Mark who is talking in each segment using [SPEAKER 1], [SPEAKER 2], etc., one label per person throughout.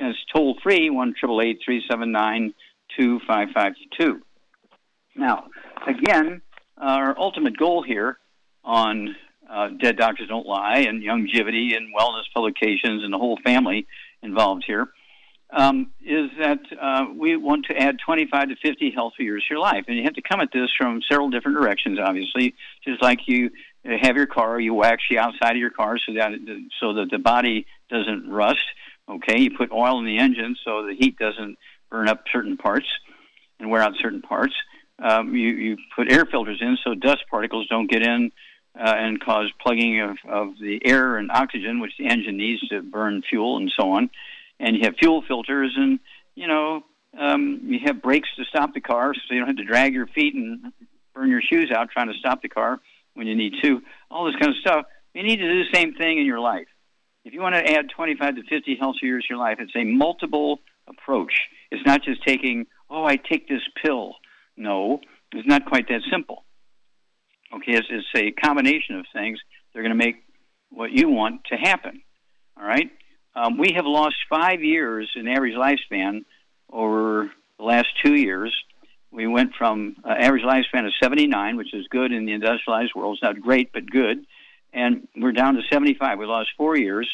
[SPEAKER 1] And it's toll free, 1 379 2552. Now, again, our ultimate goal here on uh, Dead Doctors Don't Lie and Longevity and wellness publications and the whole family involved here um, is that uh, we want to add 25 to 50 healthy years to your life. And you have to come at this from several different directions, obviously. Just like you have your car, you wax the outside of your car so that, so that the body doesn't rust. Okay, you put oil in the engine so the heat doesn't burn up certain parts and wear out certain parts. Um, you, you put air filters in so dust particles don't get in uh, and cause plugging of, of the air and oxygen, which the engine needs to burn fuel and so on and you have fuel filters, and you know um, you have brakes to stop the car, so you don't have to drag your feet and burn your shoes out trying to stop the car when you need to. All this kind of stuff. You need to do the same thing in your life. If you want to add 25 to 50 healthy years to your life, it's a multiple approach. It's not just taking, oh, I take this pill. No, it's not quite that simple. Okay, it's, it's a combination of things. They're going to make what you want to happen. All right? Um, we have lost five years in average lifespan over the last two years. We went from uh, average lifespan of 79, which is good in the industrialized world. It's not great, but good. And we're down to 75. We lost four years.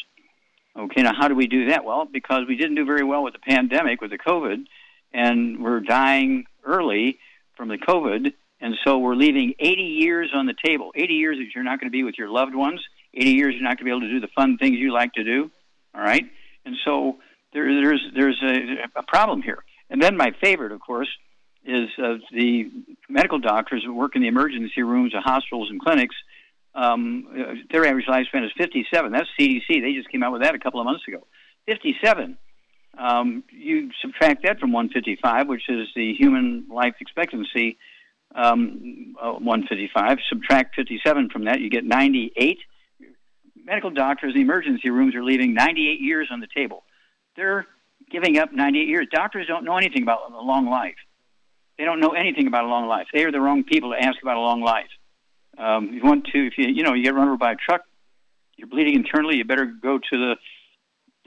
[SPEAKER 1] Okay, now how do we do that? Well, because we didn't do very well with the pandemic, with the COVID, and we're dying early from the COVID, and so we're leaving 80 years on the table. 80 years that you're not going to be with your loved ones. 80 years you're not going to be able to do the fun things you like to do. All right, and so there, there's there's a, a, problem here. And then my favorite, of course, is uh, the medical doctors who work in the emergency rooms of hospitals and clinics. Um, uh, their average lifespan is 57. That's CDC. They just came out with that a couple of months ago. 57. Um, you subtract that from 155, which is the human life expectancy, um, uh, 155. Subtract 57 from that, you get 98 medical doctors in emergency rooms are leaving 98 years on the table. They're giving up 98 years. Doctors don't know anything about a long life. They don't know anything about a long life. They are the wrong people to ask about a long life. Um, you want to, if you you know you get run over by a truck, you're bleeding internally. You better go to the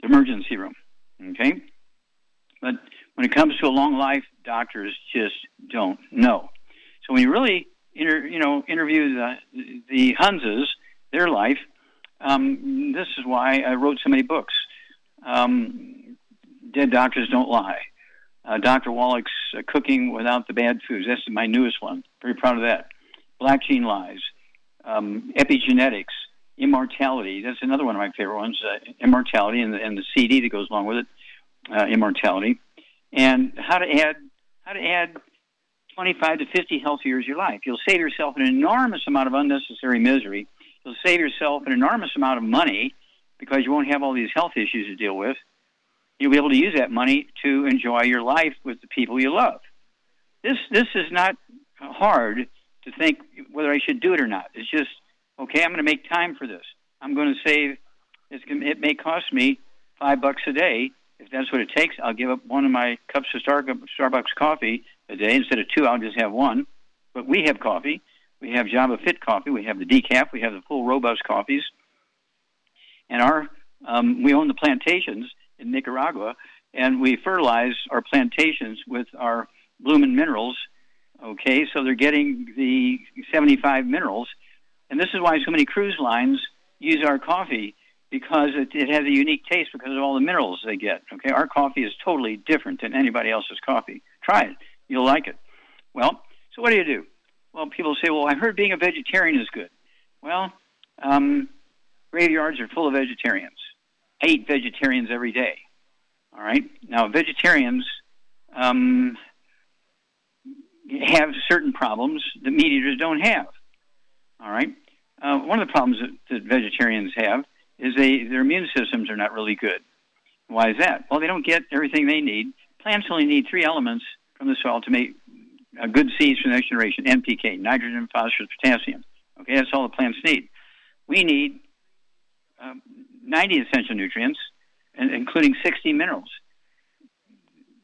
[SPEAKER 1] emergency room. Okay, but when it comes to a long life, doctors just don't know. So when you really inter, you know interview the the Hunzas, their life, um, this is why I wrote so many books. Um, Dead Doctors Don't Lie. Uh, Dr. Wallach's uh, Cooking Without the Bad Foods. That's my newest one. Very proud of that. Black Gene Lies. Um, epigenetics. Immortality. That's another one of my favorite ones. Uh, immortality and the, and the CD that goes along with it. Uh, immortality. And how to add how to add 25 to 50 healthy years of your life. You'll save yourself an enormous amount of unnecessary misery You'll save yourself an enormous amount of money because you won't have all these health issues to deal with. You'll be able to use that money to enjoy your life with the people you love. This this is not hard to think whether I should do it or not. It's just okay. I'm going to make time for this. I'm going to save. It's, it may cost me five bucks a day. If that's what it takes, I'll give up one of my cups of Starbucks coffee a day instead of two. I'll just have one. But we have coffee, we have Java Fit coffee. We have the decaf. We have the full robust coffees. And our um, we own the plantations in Nicaragua, and we fertilize our plantations with our Bloomin' Minerals. Okay, so they're getting the 75 minerals, and this is why so many cruise lines use our coffee because it, it has a unique taste because of all the minerals they get. Okay, our coffee is totally different than anybody else's coffee. Try it; you'll like it. Well, so what do you do? Well, people say, "Well, I heard being a vegetarian is good." Well, um, graveyards are full of vegetarians. I eat vegetarians every day. All right. Now, vegetarians um, have certain problems that meat eaters don't have. All right. Uh, one of the problems that, that vegetarians have is they their immune systems are not really good. Why is that? Well, they don't get everything they need. Plants only need three elements from the soil to make uh, good seeds for the next generation: NPK, nitrogen, phosphorus, potassium. Okay, that's all the plants need. We need um, 90 essential nutrients, including 60 minerals.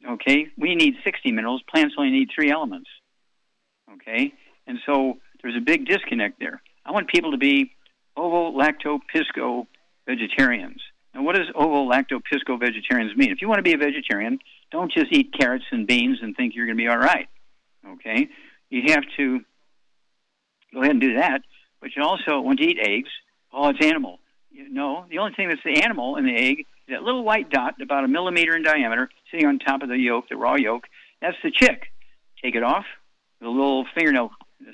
[SPEAKER 1] Okay, we need 60 minerals. Plants only need three elements. Okay, and so there's a big disconnect there. I want people to be ovo lacto pisco vegetarians. Now, what does ovo lacto pisco vegetarians mean? If you want to be a vegetarian, don't just eat carrots and beans and think you're going to be all right. Okay, you have to go ahead and do that, but you also want to eat eggs. Oh, it's animal. You No, the only thing that's the animal in the egg is that little white dot, about a millimeter in diameter, sitting on top of the yolk, the raw yolk. That's the chick. Take it off with a little fingernail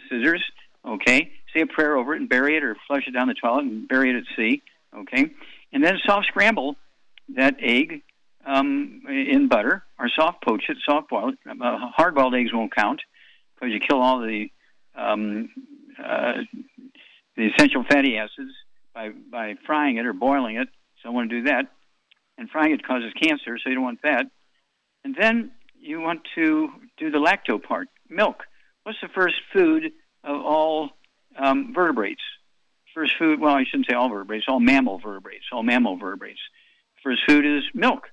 [SPEAKER 1] scissors. Okay, say a prayer over it and bury it, or flush it down the toilet and bury it at sea. Okay, and then soft scramble that egg um, in butter, or soft poach it, soft boil it. Uh, hard boiled eggs won't count because you kill all the um, uh, the essential fatty acids by by frying it or boiling it. So I want to do that. And frying it causes cancer, so you don't want that. And then you want to do the lacto part, milk. What's the first food of all um, vertebrates? First food, well, I shouldn't say all vertebrates, all mammal vertebrates, all mammal vertebrates. First food is milk.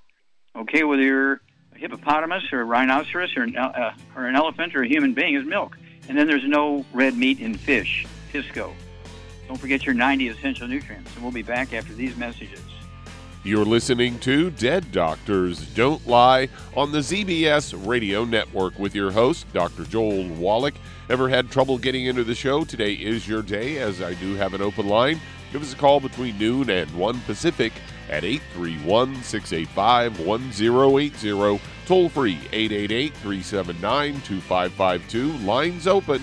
[SPEAKER 1] Okay, whether you're a hippopotamus or a rhinoceros or an, uh, or an elephant or a human being, is milk. And then there's no red meat in fish, pisco. Don't forget your 90 essential nutrients. And we'll be back after these messages.
[SPEAKER 2] You're listening to Dead Doctors Don't Lie on the ZBS Radio Network with your host, Dr. Joel Wallach. Ever had trouble getting into the show? Today is your day, as I do have an open line. Give us a call between noon and 1 Pacific at 831 685 1080. Toll free 888 379 2552. Lines open.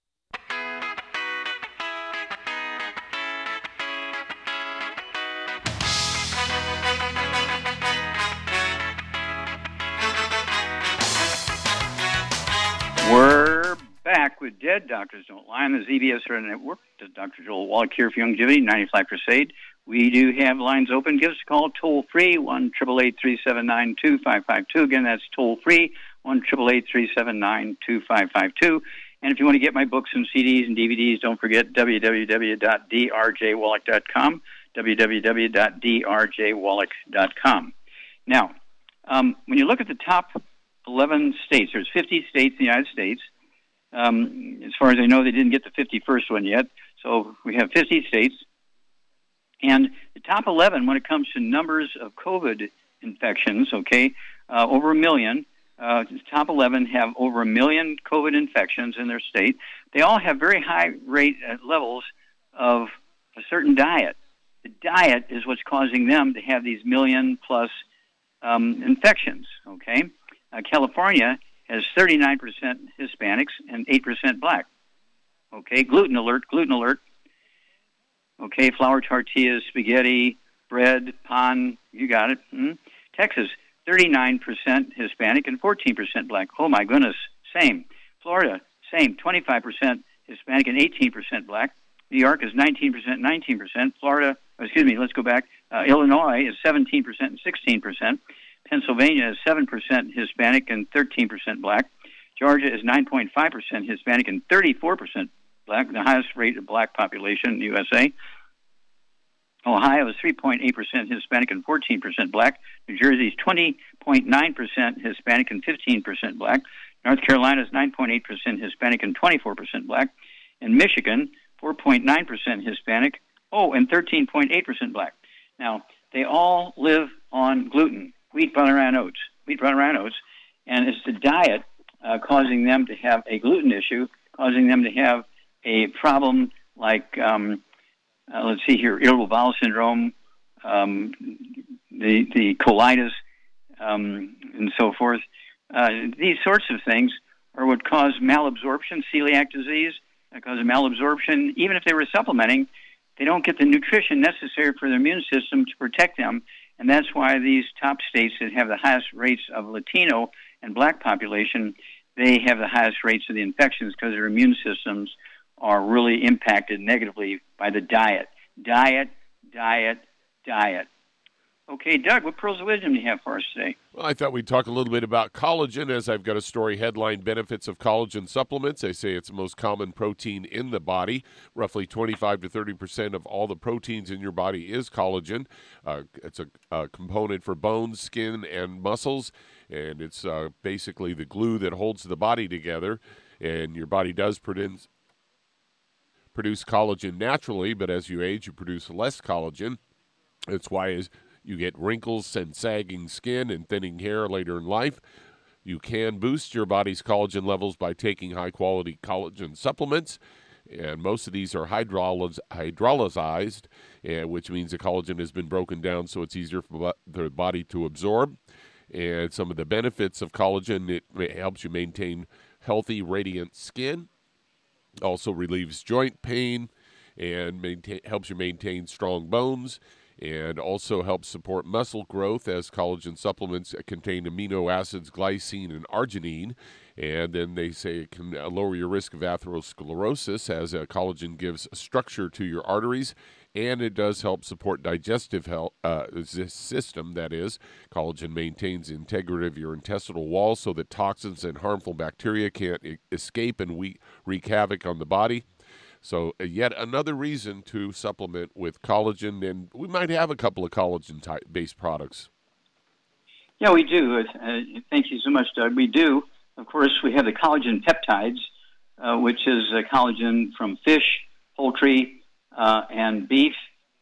[SPEAKER 1] With Dead Doctors Don't Lie on the ZBS Radio Network. This is Dr. Joel Wallach here for Youngevity, 95 Crusade. We do have lines open. Give us a call toll free, 1 379 2552. Again, that's toll free, 1 379 And if you want to get my books and CDs and DVDs, don't forget www.drjwallach.com, www.drjwallach.com. Now, um, when you look at the top 11 states, there's 50 states in the United States. Um, as far as I know, they didn't get the 51st one yet. So we have 50 states. And the top 11, when it comes to numbers of COVID infections, okay, uh, over a million. Uh, top 11 have over a million COVID infections in their state. They all have very high rate uh, levels of a certain diet. The diet is what's causing them to have these million plus um, infections. Okay, uh, California has 39% Hispanics and 8% black. Okay, gluten alert, gluten alert. Okay, flour tortillas, spaghetti, bread, pan, you got it. Hmm? Texas, 39% Hispanic and 14% black. Oh my goodness, same. Florida, same, 25% Hispanic and 18% black. New York is 19%, 19%. Florida, excuse me, let's go back. Uh, Illinois is 17% and 16%. Pennsylvania is 7% Hispanic and 13% black. Georgia is 9.5% Hispanic and 34% black, the highest rate of black population in the USA. Ohio is 3.8% Hispanic and 14% black. New Jersey is 20.9% Hispanic and 15% black. North Carolina is 9.8% Hispanic and 24% black. And Michigan, 4.9% Hispanic, oh, and 13.8% black. Now, they all live on gluten, wheat, butter, and oats, wheat, butter, and oats, and it's the diet uh, causing them to have a gluten issue, causing them to have a problem like, um, uh, let's see here, irritable bowel syndrome, um, the, the colitis, um, and so forth. Uh, these sorts of things are what cause malabsorption, celiac disease, cause malabsorption. Even if they were supplementing, they don't get the nutrition necessary for their immune system to protect them. And that's why these top states that have the highest rates of Latino and black population, they have the highest rates of the infections because their immune systems are really impacted negatively by the diet. Diet, diet, diet. Okay, Doug, what pearls of wisdom do you have for us today?
[SPEAKER 2] Well, I thought we'd talk a little bit about collagen, as I've got a story headline Benefits of Collagen Supplements. They say it's the most common protein in the body. Roughly 25 to 30 percent of all the proteins in your body is collagen. Uh, it's a, a, component for bones, skin, and muscles, and it's uh, basically the glue that holds the body together. And your body does produce, produce collagen naturally, but as you age, you produce less collagen. That's why you get wrinkles and sagging skin and thinning hair later in life. You can boost your body's collagen levels by taking high quality collagen supplements. And most of these are hydrolyzed, eh, which means the collagen has been broken down so it's easier for the body to absorb. And some of the benefits of collagen, it helps you maintain healthy, radiant skin, also relieves joint pain, and maintain, helps you maintain strong bones and also helps support muscle growth as collagen supplements contain amino acids glycine and arginine. And then they say it can lower your risk of atherosclerosis as collagen gives structure to your arteries and it does help support digestive health uh, system. That is, collagen maintains integrity of your intestinal wall so that toxins and harmful bacteria can't escape and we- wreak havoc on the body. So, uh, yet another reason to supplement with collagen, and we might have a couple of collagen type based products.
[SPEAKER 1] Yeah, we do. Uh, thank you so much, Doug. We do. Of course, we have the collagen peptides, uh, which is collagen from fish, poultry, uh, and beef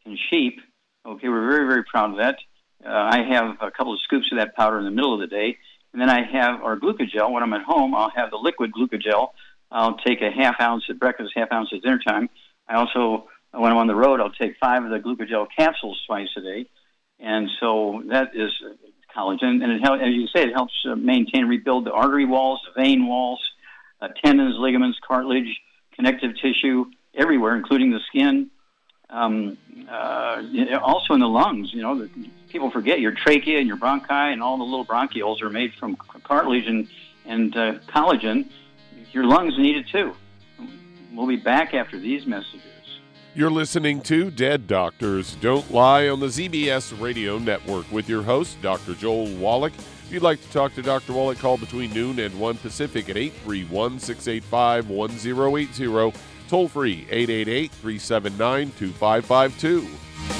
[SPEAKER 1] and sheep. Okay, we're very, very proud of that. Uh, I have a couple of scoops of that powder in the middle of the day. And then I have our glucogel. When I'm at home, I'll have the liquid glucogel I'll take a half ounce at breakfast, half ounce at dinner time. I also, when I'm on the road, I'll take five of the glucogel capsules twice a day. And so that is collagen. And it helps, as you say, it helps uh, maintain, rebuild the artery walls, the vein walls, uh, tendons, ligaments, cartilage, connective tissue, everywhere, including the skin. Um, uh, also in the lungs, you know, the, people forget your trachea and your bronchi and all the little bronchioles are made from cartilage and, and uh, collagen your lungs need it too. We'll be back after these messages.
[SPEAKER 2] You're listening to Dead Doctors Don't Lie on the ZBS Radio Network with your host, Dr. Joel Wallach. If you'd like to talk to Dr. Wallach, call between noon and 1 Pacific at 831 685 1080. Toll free 888 379 2552.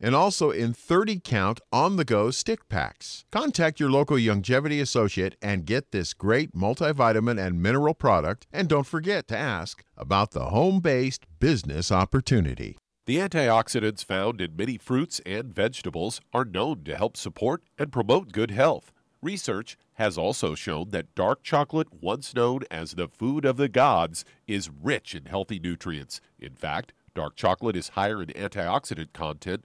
[SPEAKER 3] and also in 30 count on the go stick packs. Contact your local Youngevity associate and get this great multivitamin and mineral product. And don't forget to ask about the home based business opportunity.
[SPEAKER 2] The antioxidants found in many fruits and vegetables are known to help support and promote good health. Research has also shown that dark chocolate, once known as the food of the gods, is rich in healthy nutrients. In fact, dark chocolate is higher in antioxidant content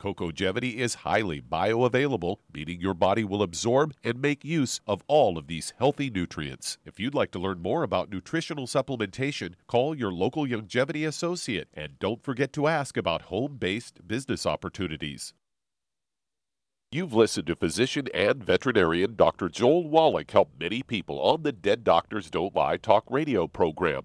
[SPEAKER 2] Cocogevity is highly bioavailable, meaning your body will absorb and make use of all of these healthy nutrients. If you'd like to learn more about nutritional supplementation, call your local Youngevity associate and don't forget to ask about home based business opportunities. You've listened to physician and veterinarian Dr. Joel Wallach help many people on the Dead Doctors Don't Lie talk radio program.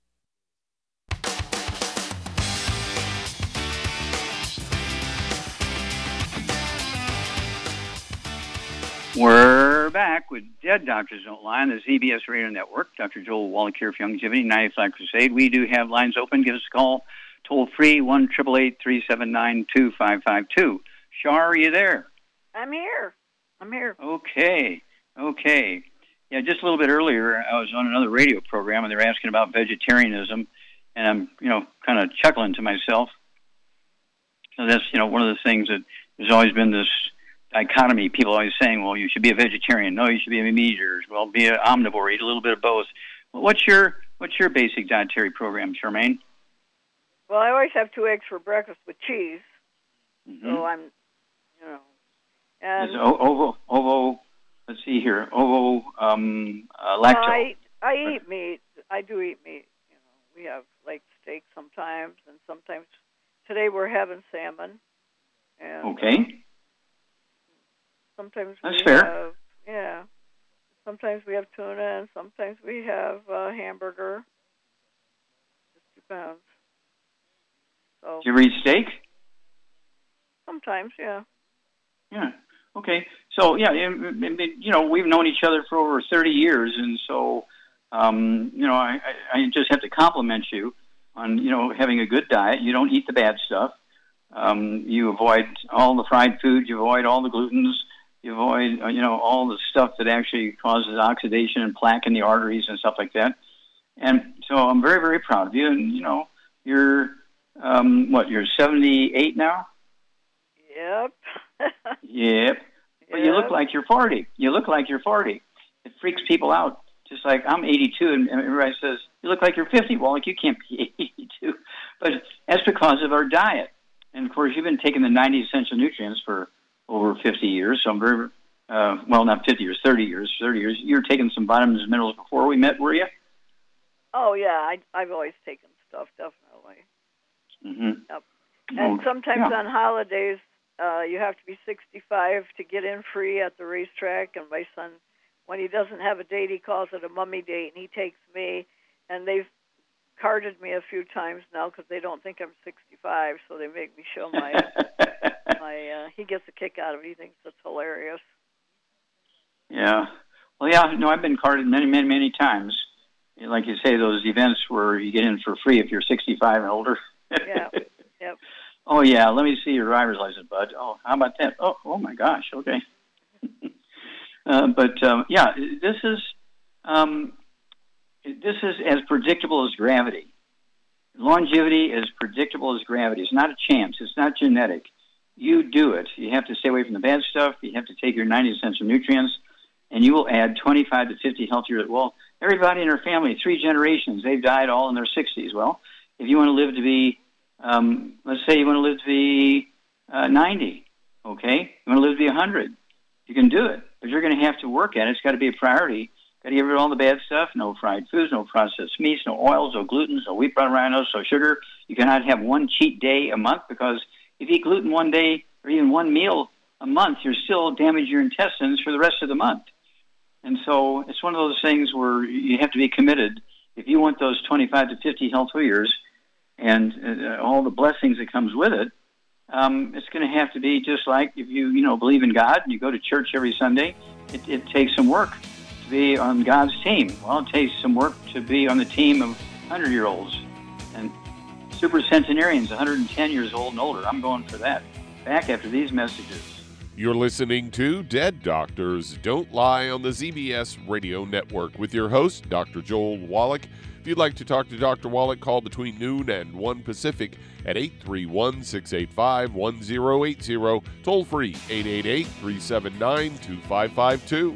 [SPEAKER 1] We're back with Dead Doctors Don't Lie on the ZBS Radio Network. Dr. Joel Wallach here for Youngevity, 95 Crusade. We do have lines open. Give us a call, toll free, 1 379 2552. Shar, are you there?
[SPEAKER 4] I'm here. I'm here.
[SPEAKER 1] Okay. Okay. Yeah, just a little bit earlier, I was on another radio program, and they were asking about vegetarianism, and I'm, you know, kind of chuckling to myself. So that's, you know, one of the things that there's always been this dichotomy. People always saying, "Well, you should be a vegetarian." No, you should be a meat eater. Well, be an omnivore. Eat a little bit of both. Well, what's your what's your basic dietary program, Charmaine?
[SPEAKER 4] Well, I always have two eggs for breakfast with cheese.
[SPEAKER 1] Mm-hmm.
[SPEAKER 4] So I'm, you know, and
[SPEAKER 1] o- ovo ovo. Let's see here. Ovo um, uh, lacto.
[SPEAKER 4] I eat, I eat meat. I do eat meat. You know, we have like steak sometimes, and sometimes today we're having salmon. And,
[SPEAKER 1] okay.
[SPEAKER 4] uh, sometimes
[SPEAKER 1] That's
[SPEAKER 4] we
[SPEAKER 1] fair.
[SPEAKER 4] have yeah. Sometimes we have tuna, and sometimes we have uh, hamburger. Depends. So
[SPEAKER 1] Do you eat steak?
[SPEAKER 4] sometimes, yeah.
[SPEAKER 1] Yeah. Okay. So yeah, I- I mean, you know, we've known each other for over thirty years, and so um, you know, I, I I just have to compliment you on you know having a good diet. You don't eat the bad stuff. Um, you avoid all the fried foods. You avoid all the glutens. You avoid uh, you know all the stuff that actually causes oxidation and plaque in the arteries and stuff like that. And so I'm very very proud of you. And you know, you're um, what? You're 78 now.
[SPEAKER 4] Yep.
[SPEAKER 1] Yep. But you look like you're 40. You look like you're 40. It freaks people out. Just like I'm 82, and everybody says you look like you're 50. Well, like you can't be 82, but that's because of our diet. And of course, you've been taking the 90 essential nutrients for over 50 years. So I'm very, uh, well, not 50 years, 30 years, 30 years. You're taking some vitamins and minerals before we met, were you?
[SPEAKER 4] Oh yeah, I I've always taken stuff definitely.
[SPEAKER 1] Mm-hmm.
[SPEAKER 4] Yep. And
[SPEAKER 1] Oh,
[SPEAKER 4] sometimes
[SPEAKER 1] yeah.
[SPEAKER 4] on holidays, uh, you have to be 65 to get in free at the racetrack. And my son, when he doesn't have a date, he calls it a mummy date, and he takes me. And they've carded me a few times now because they don't think I'm 65, so they make me show my my. Uh, he gets a kick out of it. He thinks it's hilarious.
[SPEAKER 1] Yeah. Well, yeah. No, I've been carded many, many, many times. Like you say, those events where you get in for free if you're 65 and older.
[SPEAKER 4] Yeah. Yep.
[SPEAKER 1] Oh yeah. Let me see your driver's license, bud. Oh, how about that? Oh, oh my gosh. Okay. uh, but um, yeah, this is um, this is as predictable as gravity. Longevity is predictable as gravity. It's not a chance. It's not genetic. You do it. You have to stay away from the bad stuff. You have to take your 90 essential nutrients, and you will add 25 to 50 healthier. Well, everybody in our family, three generations, they've died all in their 60s. Well, if you want to live to be, um, let's say you want to live to be uh, 90, okay? You want to live to be 100, you can do it, but you're going to have to work at it. It's got to be a priority. Got to get rid of all the bad stuff. No fried foods, no processed meats, no oils, no glutens, no wheat bran no sugar. You cannot have one cheat day a month because if you eat gluten one day or even one meal a month, you're still damaging your intestines for the rest of the month. And so it's one of those things where you have to be committed. If you want those 25 to 50 healthy years and uh, all the blessings that comes with it, um, it's going to have to be just like if you you know believe in God and you go to church every Sunday. It, it takes some work to be on God's team. Well, it takes some work to be on the team of 100 year olds and super centenarians, 110 years old and older. I'm going for that. Back after these messages.
[SPEAKER 2] You're listening to Dead Doctors Don't Lie on the ZBS Radio Network with your host, Dr. Joel Wallach. If you'd like to talk to Dr. Wallach, call between noon and 1 Pacific at 831 685 1080, toll free 888 379 2552.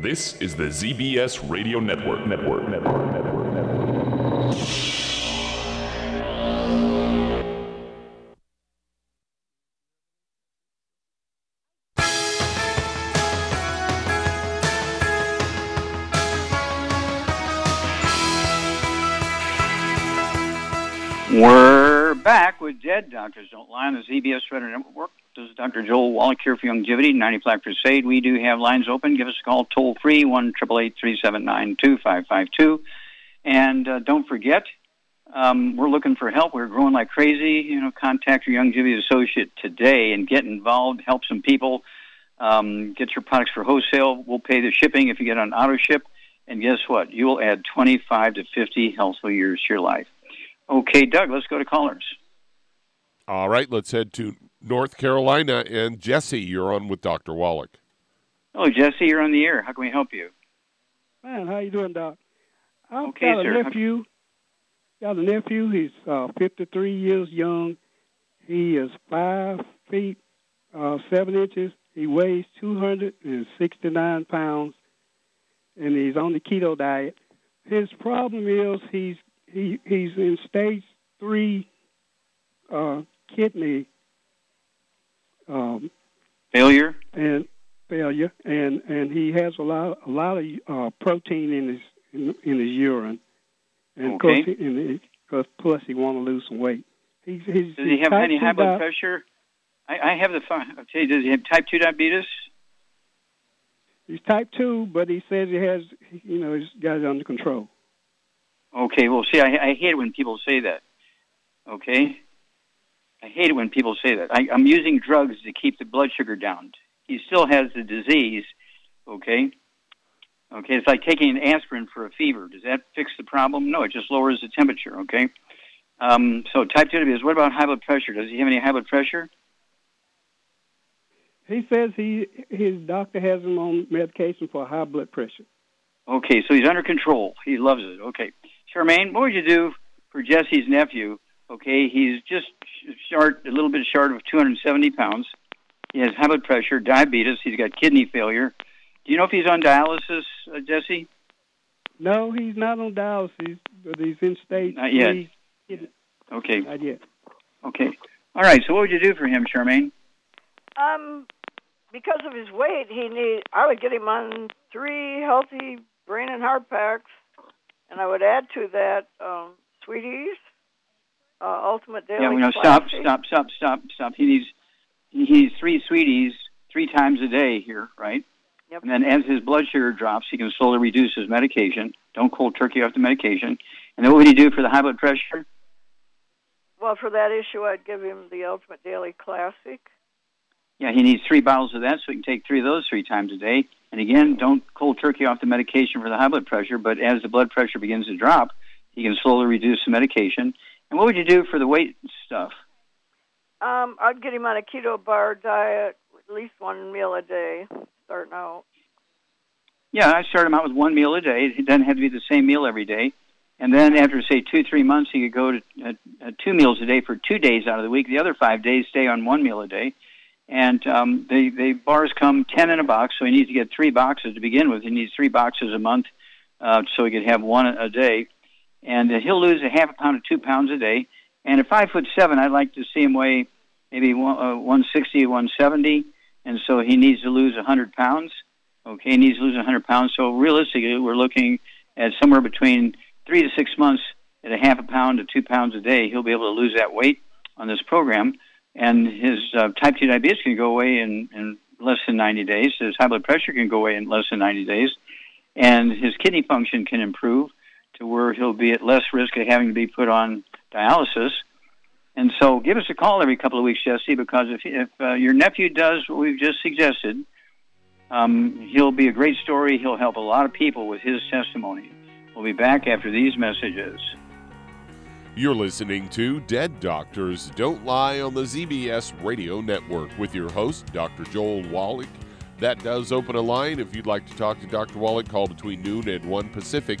[SPEAKER 5] This is the ZBS Radio Network. Network. Network. Network. Network.
[SPEAKER 1] We're back with Dead Doctors Don't Lie on the ZBS Radio Network. This is Dr. Joel Wallach here for Youngevity, 90 Plaque Crusade. We do have lines open. Give us a call toll free, 1 379 2552. And uh, don't forget, um, we're looking for help. We're growing like crazy. You know, contact your Youngevity associate today and get involved, help some people, um, get your products for wholesale. We'll pay the shipping if you get on auto ship. And guess what? You will add 25 to 50 healthful years to your life. Okay, Doug, let's go to callers.
[SPEAKER 2] All right, let's head to North Carolina. And Jesse, you're on with Dr. Wallach.
[SPEAKER 1] Oh, Jesse, you're on the air. How can we help you?
[SPEAKER 6] Man, how you doing, Doc? I've
[SPEAKER 1] Okay,
[SPEAKER 6] got a
[SPEAKER 1] sir.
[SPEAKER 6] nephew. Got a nephew. He's uh, 53 years young. He is five feet uh, seven inches. He weighs 269 pounds, and he's on the keto diet. His problem is he's he he's in stage three uh, kidney um,
[SPEAKER 1] Failure?
[SPEAKER 6] and failure, and and he has a lot a lot of uh, protein in his in, in his urine, and of course,
[SPEAKER 1] Okay.
[SPEAKER 6] he, and he, plus he want to lose some weight. He's, he's,
[SPEAKER 1] Does he have any high blood pressure? I, I have the. fi- Okay, does he have type two diabetes?
[SPEAKER 6] He's type two, but he says he has, you know, he's got it under control.
[SPEAKER 1] Okay, well, see, I, I hate when people say that. Okay, I hate it when people say that. I, I'm using drugs to keep the blood sugar down. He still has the disease. Okay. Okay, it's like taking an aspirin for a fever. Does that fix the problem? No, it just lowers the temperature. Okay. Um, so type two diabetes. What about high blood pressure? Does he have any high blood pressure?
[SPEAKER 6] He says he his doctor has him on medication for high blood pressure.
[SPEAKER 1] Okay, so he's under control. He loves it. Okay. Charmaine, what would you do for Jesse's nephew? Okay, he's just short, a little bit short of 270 pounds. He has high blood pressure, diabetes. He's got kidney failure. Do you know if he's on dialysis, uh, Jesse?
[SPEAKER 6] No, he's not on dialysis, but he's in state.
[SPEAKER 1] Not yet.
[SPEAKER 6] three.
[SPEAKER 1] Okay,
[SPEAKER 6] Not yet.
[SPEAKER 1] okay. All right, so what would you do for him, Charmaine?
[SPEAKER 4] Um, because of his weight, he need. I would get him on three healthy brain and heart packs, and I would add to that um, sweeties, uh, Ultimate Daily.
[SPEAKER 1] yeah, we know. Stop, stop, stop, stop, stop. He needs he needs three sweeties three times a day here, right?
[SPEAKER 4] Yep.
[SPEAKER 1] And then as his blood sugar drops, he can slowly reduce his medication. Don't cold turkey off the medication. And then what would he do for the high blood pressure?
[SPEAKER 4] Well, for that issue, I'd give him the Ultimate Daily Classic.
[SPEAKER 1] Yeah, he needs three bottles of that, so he can take three of those three times a day. And again, don't cold turkey off the medication for the high blood pressure, but as the blood pressure begins to drop, he can slowly reduce the medication. And what would you do for the weight stuff?
[SPEAKER 4] Um, I'd get him on a keto bar diet, at least one meal a day, starting out.
[SPEAKER 1] Yeah, I start him out with one meal a day. It doesn't have to be the same meal every day. And then after, say, two, three months, he could go to uh, uh, two meals a day for two days out of the week. The other five days, stay on one meal a day. And um, the, the bars come 10 in a box, so he needs to get three boxes to begin with. He needs three boxes a month uh, so he could have one a day. And uh, he'll lose a half a pound to two pounds a day. And at five foot seven, I'd like to see him weigh maybe one, uh, 160, 170. And so he needs to lose 100 pounds. Okay, he needs to lose 100 pounds. So realistically, we're looking at somewhere between three to six months at a half a pound to two pounds a day, he'll be able to lose that weight on this program. And his uh, type 2 diabetes can go away in, in less than 90 days. His high blood pressure can go away in less than 90 days. And his kidney function can improve to where he'll be at less risk of having to be put on dialysis. And so give us a call every couple of weeks, Jesse, because if, if uh, your nephew does what we've just suggested, um, he'll be a great story. He'll help a lot of people with his testimony. We'll be back after these messages.
[SPEAKER 2] You're listening to Dead Doctors Don't Lie on the ZBS Radio Network with your host, Dr. Joel Wallach. That does open a line. If you'd like to talk to Dr. Wallach, call between noon and 1 Pacific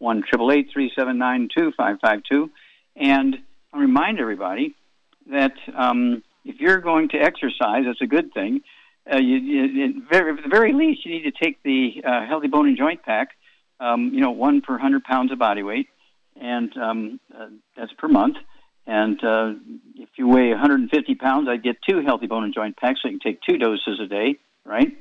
[SPEAKER 1] 1 379 2552. And I remind everybody that um, if you're going to exercise, that's a good thing. Uh, you, you, very, at the very least, you need to take the uh, Healthy Bone and Joint Pack, um, you know, one per 100 pounds of body weight, and um, uh, that's per month. And uh, if you weigh 150 pounds, I'd get two healthy bone and joint packs, so you can take two doses a day, right?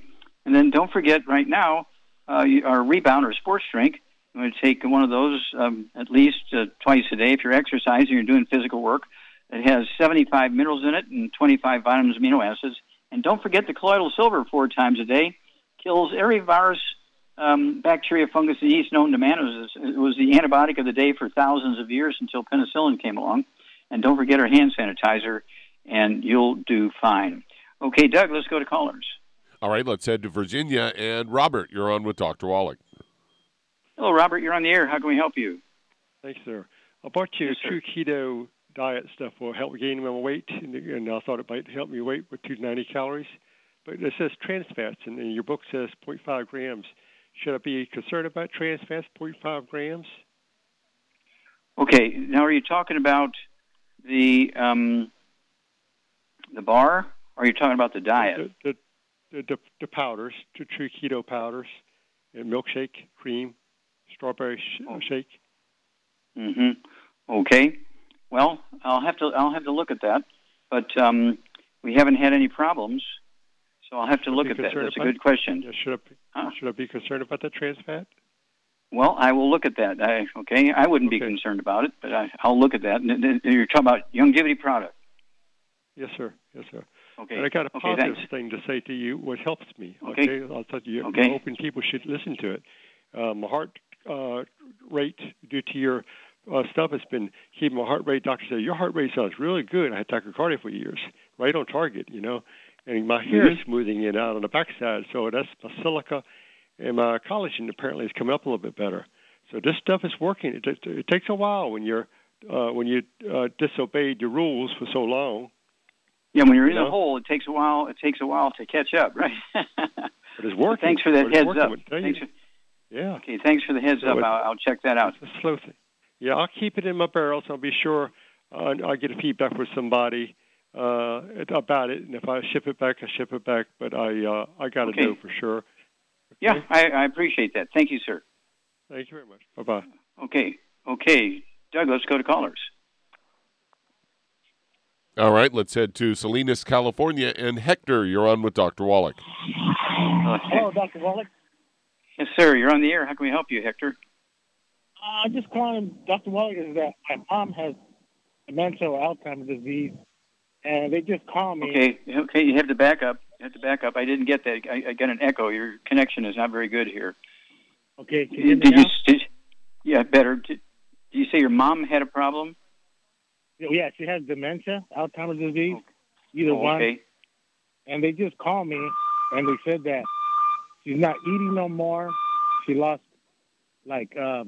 [SPEAKER 1] And then don't forget, right now, uh, our rebound or sports drink. I'm going to take one of those um, at least uh, twice a day. If you're exercising, you're doing physical work. It has 75 minerals in it and 25 vitamins, amino acids. And don't forget the colloidal silver four times a day. Kills every virus um, bacteria, fungus, and yeast known to man. It was, it was the antibiotic of the day for thousands of years until penicillin came along. And don't forget our hand sanitizer, and you'll do fine. Okay, Doug, let's go to callers.
[SPEAKER 2] All right, let's head to Virginia. And Robert, you're on with Dr. Wallach.
[SPEAKER 1] Hello, Robert. You're on the air. How can we help you?
[SPEAKER 7] Thanks, sir. I bought you
[SPEAKER 1] Yes,
[SPEAKER 7] a true keto diet stuff will help me gain my weight, and, I thought it might help me weight with 290 calories. But it says trans fats, and, and your book says 0.5 grams. Should I be concerned about trans fats, 0.5 grams?
[SPEAKER 1] Okay, now are you talking about the um, the bar, or are you talking about the diet?
[SPEAKER 7] The, the, the, the powders, the true keto powders, and milkshake, cream, strawberry sh-
[SPEAKER 1] Oh.
[SPEAKER 7] shake.
[SPEAKER 1] hmm Okay. Well, I'll have to I'll have to look at that, but um, we haven't had any problems, so I'll have to look at that. That's a good question.
[SPEAKER 7] Yeah, should I be,
[SPEAKER 1] Huh?
[SPEAKER 7] should I be concerned about the trans fat?
[SPEAKER 1] Well, I will look at that. I, okay, I wouldn't be concerned about it, but I, I'll look at that. And, and you're talking about Youngevity product.
[SPEAKER 7] Yes, sir. Yes, sir.
[SPEAKER 1] Okay.
[SPEAKER 7] And I got a
[SPEAKER 1] okay,
[SPEAKER 7] positive
[SPEAKER 1] thanks.
[SPEAKER 7] thing to say to you, what helps me.
[SPEAKER 1] Okay.
[SPEAKER 7] I'll tell you,
[SPEAKER 1] Okay.
[SPEAKER 7] open people should listen to it. Uh, my heart uh, rate, due to your uh, stuff, has been keeping my heart rate. Doctor said your heart rate sounds really good. I had tachycardia for years, right on target, you know. And my hair is
[SPEAKER 1] Mhm.
[SPEAKER 7] smoothing in out on the backside, so that's my silica, and my collagen apparently is coming up a little bit better. So this stuff is working. It, it, it takes a while when you're uh, when you uh, disobeyed your rules for so long.
[SPEAKER 1] Yeah, when you're in
[SPEAKER 7] You
[SPEAKER 1] the hole, it takes a while. It takes a while to catch up, right?
[SPEAKER 7] But it's working.
[SPEAKER 1] Thanks for that heads up.
[SPEAKER 7] I tell you.
[SPEAKER 1] Thanks for,
[SPEAKER 7] Yeah.
[SPEAKER 1] okay, thanks for the heads
[SPEAKER 7] So
[SPEAKER 1] up.
[SPEAKER 7] it-
[SPEAKER 1] I'll, I'll check that out.
[SPEAKER 7] It's a slow thing. Yeah, I'll keep it in my barrels. I'll be sure uh, I get a feedback with somebody uh, about it, and if I ship it back, I ship it back. But I uh, I got to
[SPEAKER 1] Okay.
[SPEAKER 7] know for sure.
[SPEAKER 1] Yeah, I, I appreciate that. Thank you, sir.
[SPEAKER 7] Thank you very much. Bye bye.
[SPEAKER 1] Okay, okay, Doug. Let's go to callers.
[SPEAKER 2] All right, let's head to Salinas, California. And Hector, you're on with Dr. Wallach.
[SPEAKER 8] Hello, Dr. Wallach.
[SPEAKER 1] Yes, sir. You're on the air. How can we help you, Hector?
[SPEAKER 8] Uh, I just calling Dr. Wallach is that my mom has dementia or Alzheimer's disease, and they just called me.
[SPEAKER 1] Okay, okay. You have to back up. You have to back up. I didn't get that. I, I got an echo. Your connection is not very good here.
[SPEAKER 8] Okay, can you
[SPEAKER 1] Did, you? Did, yeah, better. Did, did you say your mom had a problem?
[SPEAKER 8] Yeah, she has dementia, Alzheimer's disease, either
[SPEAKER 1] Oh,
[SPEAKER 8] one.
[SPEAKER 1] okay.
[SPEAKER 8] And they just called me, and they said that she's not eating no more. She lost like uh,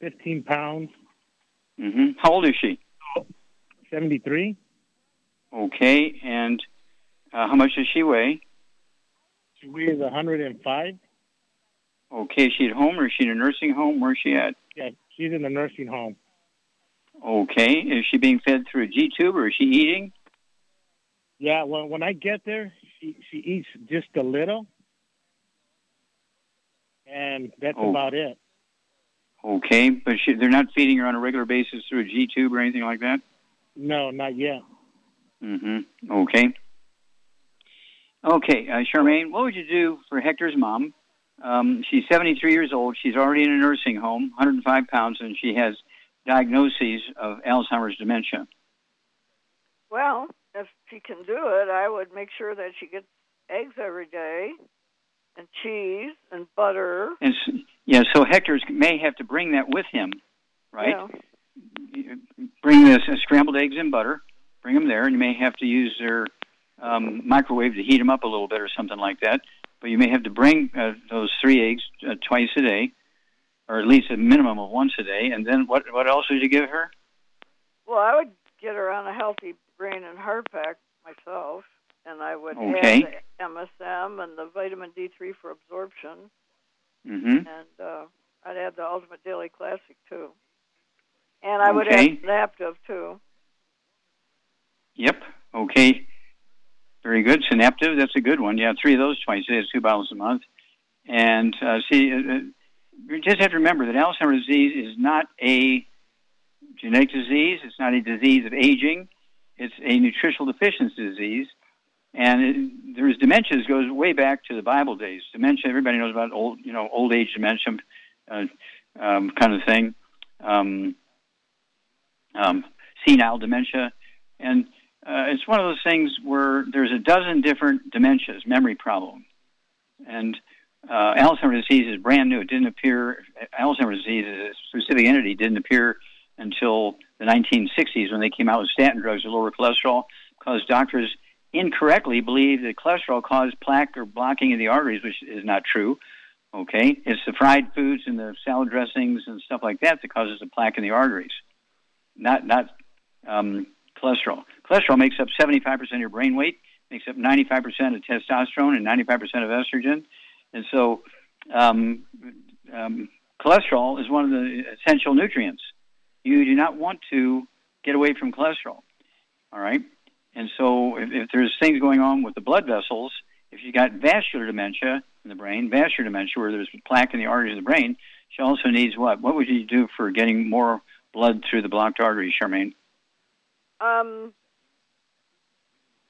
[SPEAKER 8] 15 pounds,
[SPEAKER 1] hmm How old is she?
[SPEAKER 8] 73.
[SPEAKER 1] Okay, and uh, how much does she weigh?
[SPEAKER 8] She weighs 105.
[SPEAKER 1] Okay, is she at home or is she in a nursing home? Where's she at?
[SPEAKER 8] Yeah, she's in a nursing home.
[SPEAKER 1] Okay, is she being fed through a G tube or is she eating?
[SPEAKER 8] Yeah, when when I get there, she she eats just a little, and that's
[SPEAKER 1] Oh.
[SPEAKER 8] about it.
[SPEAKER 1] Okay, but she, they're not feeding her on a regular basis through a G tube or anything like that.
[SPEAKER 8] No, not yet.
[SPEAKER 1] Mm-hmm. Okay. Okay, uh, Charmaine, what would you do for Hector's mom? Um, she's 73 years old. She's already in a nursing home, 105 pounds, and she has diagnoses of Alzheimer's dementia.
[SPEAKER 4] Well, if she can do it, I would make sure that she gets eggs every day, and cheese and butter.
[SPEAKER 1] And s yeah, so Hector's may have to bring that with him, right?
[SPEAKER 4] Yeah.
[SPEAKER 1] Bring this uh, scrambled eggs and butter. Bring them there, and you may have to use their um, microwave to heat them up a little bit or something like that. But you may have to bring uh, those three eggs uh, twice a day, or at least a minimum of once a day. And then what? What else would you give her?
[SPEAKER 4] Well, I would get her on a healthy brain and heart pack myself, and I would
[SPEAKER 1] Okay.
[SPEAKER 4] add the MSM and the vitamin D3 for absorption,
[SPEAKER 1] Mm-hmm.
[SPEAKER 4] and uh, I'd add the Ultimate Daily Classic too. And I would
[SPEAKER 1] Okay.
[SPEAKER 4] add Synaptive too.
[SPEAKER 1] Yep. Okay. Very good. Synaptive, that's a good one. Yeah, three of those twice a day, two bottles a month. And uh, see, uh, uh, you just have to remember that Alzheimer's disease is not a genetic disease. It's not a disease of aging. It's a nutritional deficiency disease. And it, there's dementias goes way back to the Bible days. Dementia, everybody knows about old, you know, old age dementia, uh, um, kind of thing. Um, um, senile dementia, and uh, it's one of those things where there's a dozen different dementias, memory problem, and uh, Alzheimer's disease is brand new. It didn't appear, Alzheimer's disease as a specific entity didn't appear until the 1960s when they came out with statin drugs to lower cholesterol because doctors incorrectly believe that cholesterol caused plaque or blocking of the arteries, which is not true. Okay, it's the fried foods and the salad dressings and stuff like that that causes the plaque in the arteries, not not um, cholesterol. Cholesterol makes up 75% of your brain weight, makes up 95% of testosterone and 95% of estrogen, and so um, um, cholesterol is one of the essential nutrients. You do not want to get away from cholesterol. All right, and so if, if there's things going on with the blood vessels, if you got vascular dementia in the brain, vascular dementia, where there's plaque in the arteries of the brain, she also needs what? What would you do for getting more blood through the blocked arteries, Charmaine?
[SPEAKER 4] Um.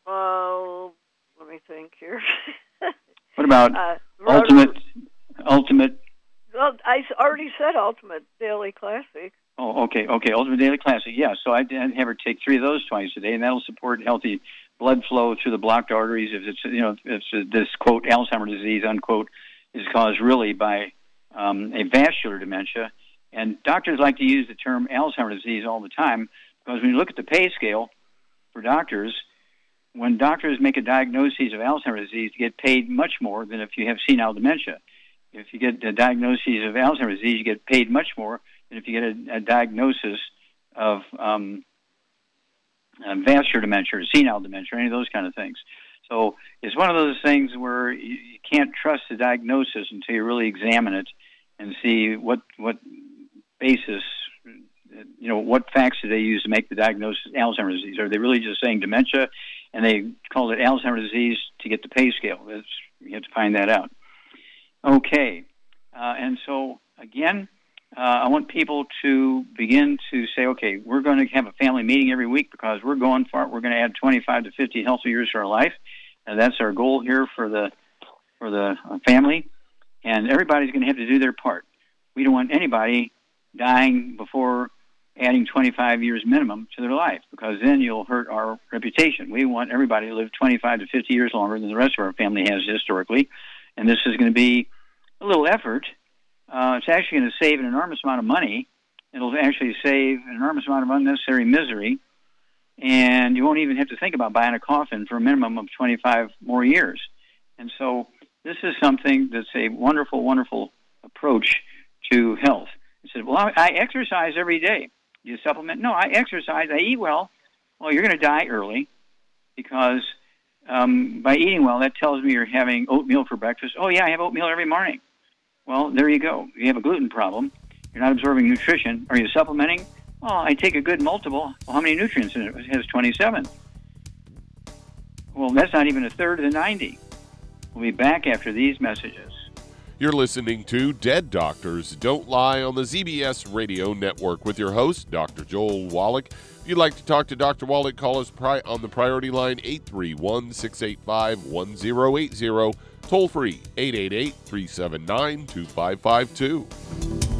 [SPEAKER 4] well, let me think here.
[SPEAKER 1] what about
[SPEAKER 4] uh,
[SPEAKER 1] ultimate? Ultimate.
[SPEAKER 4] Well, I already said Ultimate Daily Classic.
[SPEAKER 1] Oh, okay, okay. Ultimate Daily Classic. Yeah, so I'd have her take three of those twice a day, and that'll support healthy blood flow through the blocked arteries. If it's you know if it's this quote Alzheimer's disease unquote is caused really by um, a vascular dementia, and doctors like to use the term Alzheimer's disease all the time because when you look at the pay scale for doctors, when doctors make a diagnosis of Alzheimer's disease, you get paid much more than if you have senile dementia. If you get a diagnosis of Alzheimer's disease, you get paid much more than if you get a, a diagnosis of um, vascular dementia or senile dementia, or any of those kind of things. So it's one of those things where you, you can't trust the diagnosis until you really examine it and see what what basis, you know, what facts do they use to make the diagnosis Alzheimer's disease? Are they really just saying dementia, and they call it Alzheimer's disease to get the pay scale? That's, you have to find that out. Okay, uh, and so again, uh, I want people to begin to say, okay, we're going to have a family meeting every week because we're going for it. We're going to add 25 to 50 healthy years to our life, and that's our goal here for the for the uh, family. And everybody's going to have to do their part. We don't want anybody dying before adding 25 years minimum to their life because then you'll hurt our reputation. We want everybody to live 25 to 50 years longer than the rest of our family has historically, and this is going to be a little effort uh, it's actually going to save an enormous amount of money. It'll actually save an enormous amount of unnecessary misery, and you won't even have to think about buying a coffin for a minimum of 25 more years. And so this is something that's a wonderful, wonderful approach to health. He said, well, I, I exercise every day. Do you supplement? No, I exercise. I eat well. Well, you're going to die early because um, by eating well, that tells me you're having oatmeal for breakfast. Oh, yeah, I have oatmeal every morning. Well, there you go. You have a gluten problem. You're not absorbing nutrition. Are you supplementing? Well, I take a good multiple. Well, how many nutrients in it? It has 27. Well, that's not even a third of the 90. We'll be back after these messages.
[SPEAKER 2] You're listening to Dead Doctors Don't Lie on the ZBS Radio Network with your host, Dr. Joel Wallach. If you'd like to talk to Dr. Wallach, call us on the priority line 831 685 1080 Toll free 888 379 2552.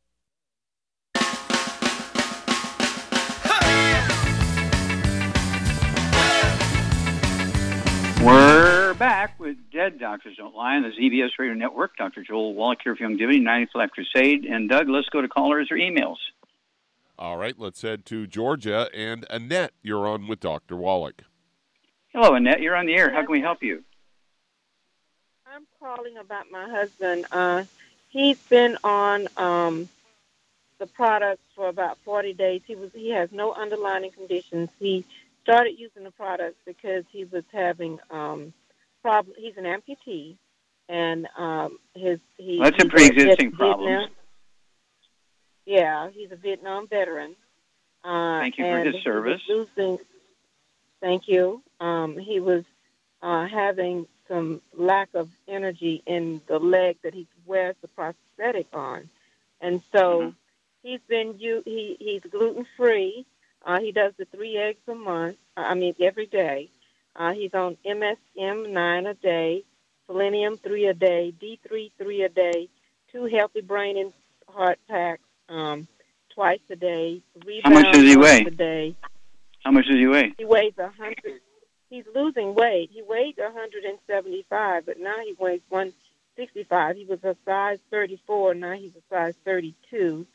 [SPEAKER 1] We're back with Dead Doctors Don't Lie on the ZBS Radio Network. Dr. Joel Wallach here for Youngevity, 90th Life Crusade. And Doug, let's go to callers or emails.
[SPEAKER 2] All right, let's head to Georgia. And Annette, you're on with Dr. Wallach.
[SPEAKER 1] Hello, Annette. You're on the air. How can we help you?
[SPEAKER 9] I'm calling about my husband. Uh, he's been on um, the products for about 40 days. He was he has no underlying conditions. He started using the products because he was having um, problem. He's an amputee, and um, his he.
[SPEAKER 1] Well, that's a pre-existing problem.
[SPEAKER 9] Yeah, he's a Vietnam veteran. Uh,
[SPEAKER 1] Thank you for his service.
[SPEAKER 9] Losing, thank you. Um, he was uh, having some lack of energy in the leg that he wears the prosthetic on, and so
[SPEAKER 1] Mm-hmm.
[SPEAKER 9] he's been you. He he's gluten free. Uh, he does the three eggs a month. uh, I mean every day. Uh, he's on MSM nine a day, selenium three a day, D3 three a day, two healthy brain and heart packs um, twice a day.
[SPEAKER 1] How much does he weigh?
[SPEAKER 9] A day.
[SPEAKER 1] How much does he weigh?
[SPEAKER 9] He weighs a hundred. He's losing weight. He weighed a hundred and seventy-five, but now he weighs one sixty-five. He was a size thirty-four. Now he's a size thirty-two.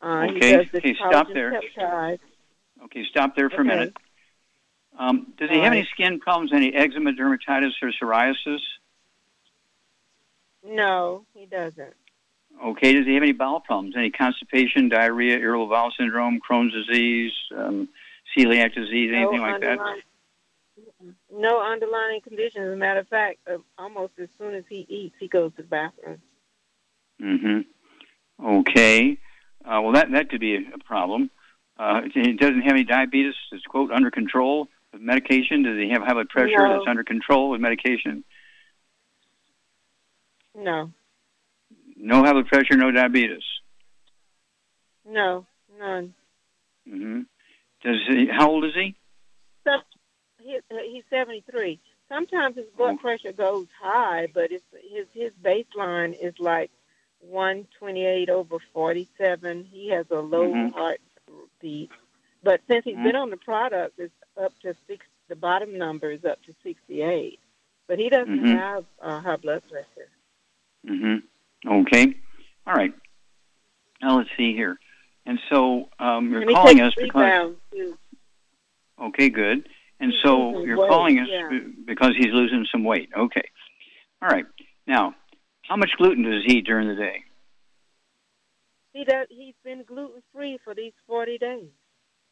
[SPEAKER 9] Uh, he
[SPEAKER 1] Okay,
[SPEAKER 9] does the
[SPEAKER 1] okay, stop
[SPEAKER 9] collagen
[SPEAKER 1] there.
[SPEAKER 9] peptides.
[SPEAKER 1] Okay, stop there for a minute. Um, does he
[SPEAKER 9] All
[SPEAKER 1] have any skin problems, any eczema, dermatitis, or psoriasis?
[SPEAKER 9] No, he doesn't.
[SPEAKER 1] Okay, does he have any bowel problems, any constipation, diarrhea, irritable bowel syndrome, Crohn's disease, um, celiac disease, anything like that?
[SPEAKER 9] No underlying conditions. As a matter of fact, uh, almost as soon as he eats, he goes to the bathroom.
[SPEAKER 1] Mm-hmm. Okay. Uh, well, that that could be a, a problem. Uh, he doesn't have any diabetes. It's quote under control with medication. Does he have high blood pressure
[SPEAKER 9] No.
[SPEAKER 1] that's under control with medication?
[SPEAKER 9] No,
[SPEAKER 1] No high blood pressure, no diabetes.
[SPEAKER 9] no, none.
[SPEAKER 1] Mm-hmm. Does he? How old is he?
[SPEAKER 9] Some, he, uh, he's 73. Sometimes his blood pressure goes high, but it's his his baseline is like 128 over 47. He has a low
[SPEAKER 1] Mhm.
[SPEAKER 9] But since he's
[SPEAKER 1] Mhm.
[SPEAKER 9] been on the product, it's up to six. The bottom number is up to 68, but he doesn't
[SPEAKER 1] Mhm.
[SPEAKER 9] have uh, high blood pressure.
[SPEAKER 1] Mm-hmm. Okay. All right. Now let's see here. And so um, you're
[SPEAKER 9] and
[SPEAKER 1] calling us because okay, good. And so you're
[SPEAKER 9] weight,
[SPEAKER 1] calling us
[SPEAKER 9] yeah.
[SPEAKER 1] because he's losing some weight. Okay. All right. Now, how much gluten does he eat during the day?
[SPEAKER 9] He does. He's been gluten free for these forty days.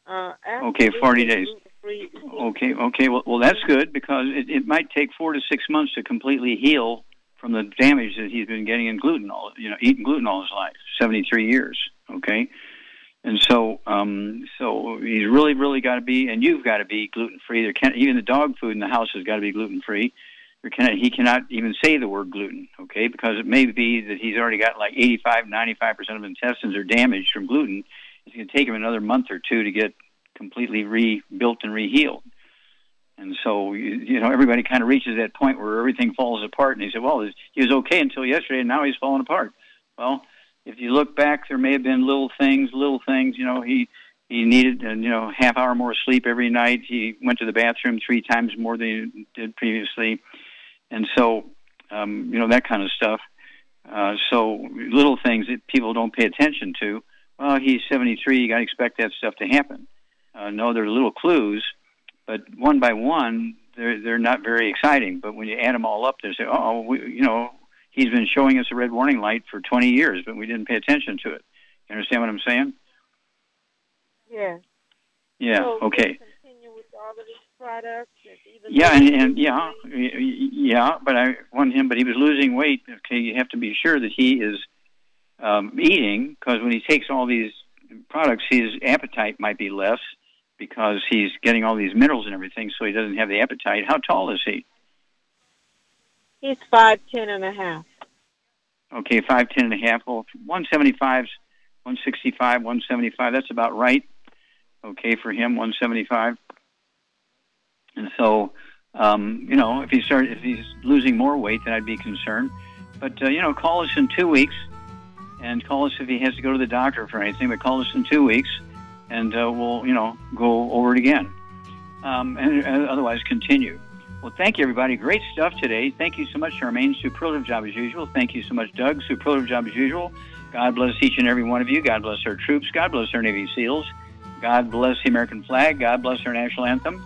[SPEAKER 9] Uh,
[SPEAKER 1] Okay, 40 days.
[SPEAKER 9] Free.
[SPEAKER 1] Okay, okay. Well, well, that's good because it, it might take four to six months to completely heal from the damage that he's been getting in gluten all, you know, eating gluten all his life, 73 years. Okay. And so, um, so he's really, really got to be, and you've got to be gluten free. There can't even the dog food in the house has got to be gluten free. He cannot even say the word gluten, okay? Because it may be that he's already got like 85, 95 percent of his intestines are damaged from gluten. It's going to take him another month or two to get completely rebuilt and rehealed. And so, you, you know, everybody kind of reaches that point where everything falls apart. And he said, well, he was okay until yesterday, and now he's falling apart. Well, if you look back, there may have been little things, little things. You know, he he needed, uh, you know, half hour more sleep every night. He went to the bathroom three times more than he did previously, and so, um, you know, that kind of stuff. Uh, so little things that people don't pay attention to. Well, he's 73. You got to expect that stuff to happen. Uh, no, they're little clues, but one by one, they're they're not very exciting. But when you add them all up, they say, "Oh, we, you know, he's been showing us a red warning light for 20 years, but we didn't pay attention to it." You understand what I'm saying?
[SPEAKER 9] Yeah.
[SPEAKER 1] Yeah.
[SPEAKER 9] So
[SPEAKER 1] okay.
[SPEAKER 9] Continue with all of these products. even
[SPEAKER 1] Yeah, and, and yeah, yeah. But I want him, but he was losing weight. Okay, you have to be sure that he is um, eating because when he takes all these products, his appetite might be less because he's getting all these minerals and everything, so he doesn't have the appetite. How tall is he?
[SPEAKER 9] He's five ten and a half.
[SPEAKER 1] Okay, five ten and a half. Well, one seventy five, one sixty five, one seventy five. That's about right. Okay for him, one seventy five. And so, um, you know, if he start if he's losing more weight, then I'd be concerned. But uh, you know, call us in two weeks, and call us if he has to go to the doctor for anything. But call us in two weeks, and uh, we'll you know go over it again. Um, and otherwise, continue. Well, thank you, everybody. Great stuff today. Thank you so much, Charmaine. Superlative job as usual. Thank you so much, Doug. Superlative job as usual. God bless each and every one of you. God bless our troops. God bless our Navy SEALs. God bless the American flag. God bless our national anthem.